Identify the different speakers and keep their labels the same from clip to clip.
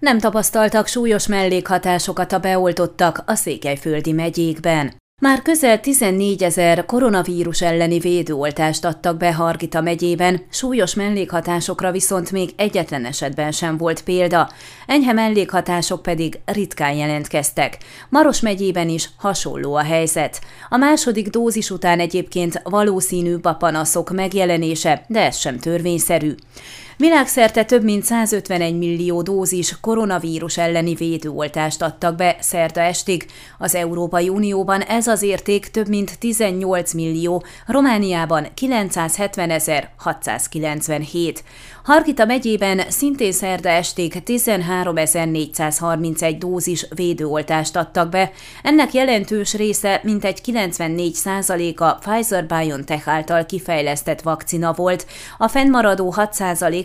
Speaker 1: Nem tapasztaltak súlyos mellékhatásokat a beoltottak a székelyföldi megyékben. Már közel 14 ezer koronavírus elleni védőoltást adtak be Hargita megyében, súlyos mellékhatásokra viszont még egyetlen esetben sem volt példa, enyhe mellékhatások pedig ritkán jelentkeztek. Maros megyében is hasonló a helyzet. A második dózis után egyébként valószínűbb a panaszok megjelenése, de ez sem törvényszerű. Világszerte több mint 151 millió dózis koronavírus elleni védőoltást adtak be szerda estig. Az Európai Unióban ez az érték több mint 18 millió, Romániában 970.697. Hargita megyében szintén szerda estig 13.431 dózis védőoltást adtak be. Ennek jelentős része, mintegy 94 a Pfizer-BioNTech által kifejlesztett vakcina volt, a fennmaradó 6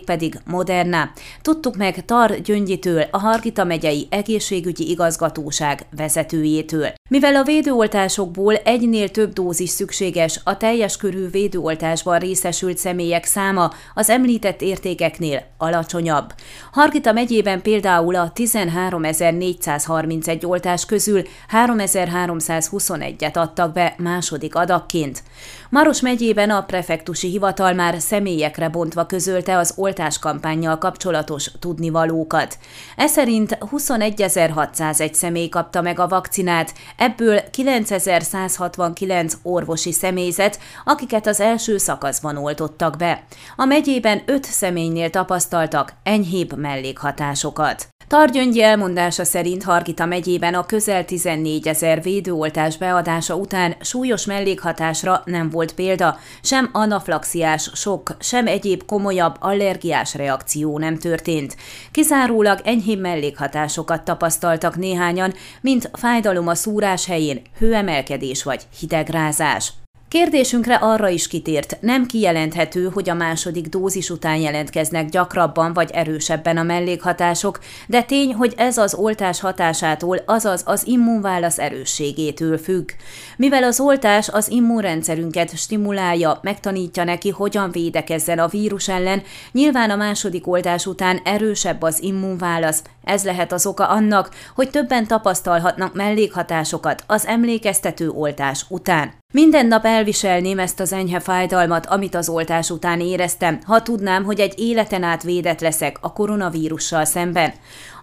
Speaker 1: pedig Moderna. Tudtuk meg Tar Gyöngyitől, a Hargita megyei egészségügyi igazgatóság vezetőjétől. Mivel a védőoltásokból egynél több dózis szükséges, a teljes körű védőoltásban részesült személyek száma az említett értékeknél alacsonyabb. Hargita megyében például a 13.431 oltás közül 3.321-et adtak be második adakként. Maros megyében a prefektusi hivatal már személyekre bontva közölte az oltáskampányjal kapcsolatos tudnivalókat. Ez szerint 21.601 személy kapta meg a vakcinát, ebből 9169 orvosi személyzet, akiket az első szakaszban oltottak be. A megyében öt személynél tapasztaltak enyhébb mellékhatásokat. Targyöngyi elmondása szerint Hargita megyében a közel 14 ezer védőoltás beadása után súlyos mellékhatásra nem volt példa, sem anaflaxiás sok, sem egyéb komolyabb allergiás reakció nem történt. Kizárólag enyhébb mellékhatásokat tapasztaltak néhányan, mint fájdalom a szúrás helyén, hőemelkedés vagy hidegrázás. Kérdésünkre arra is kitért, nem kijelenthető, hogy a második dózis után jelentkeznek gyakrabban vagy erősebben a mellékhatások, de tény, hogy ez az oltás hatásától, azaz az immunválasz erősségétől függ. Mivel az oltás az immunrendszerünket stimulálja, megtanítja neki, hogyan védekezzen a vírus ellen, nyilván a második oltás után erősebb az immunválasz, ez lehet az oka annak, hogy többen tapasztalhatnak mellékhatásokat az emlékeztető oltás után. Minden nap elviselném ezt az enyhe fájdalmat, amit az oltás után éreztem, ha tudnám, hogy egy életen át védett leszek a koronavírussal szemben.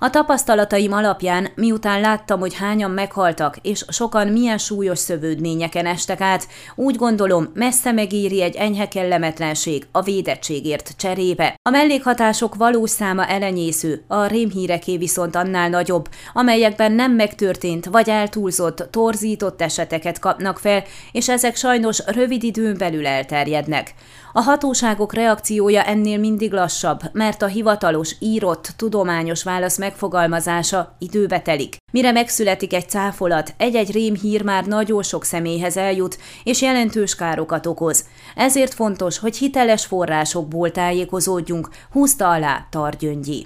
Speaker 1: A tapasztalataim alapján, miután láttam, hogy hányan meghaltak, és sokan milyen súlyos szövődményeken estek át, úgy gondolom, messze megéri egy enyhe kellemetlenség a védettségért cserébe. A mellékhatások valós száma elenyésző, a rémhíreké viszont annál nagyobb, amelyekben nem megtörtént vagy eltúlzott, torzított eseteket kapnak fel, és ezek sajnos rövid időn belül elterjednek. A hatóságok reakciója ennél mindig lassabb, mert a hivatalos, írott, tudományos válasz megfogalmazása időbe telik. Mire megszületik egy cáfolat, egy-egy rémhír már nagyon sok személyhez eljut, és jelentős károkat okoz. Ezért fontos, hogy hiteles forrásokból tájékozódjunk, húzta alá Targyöngyi.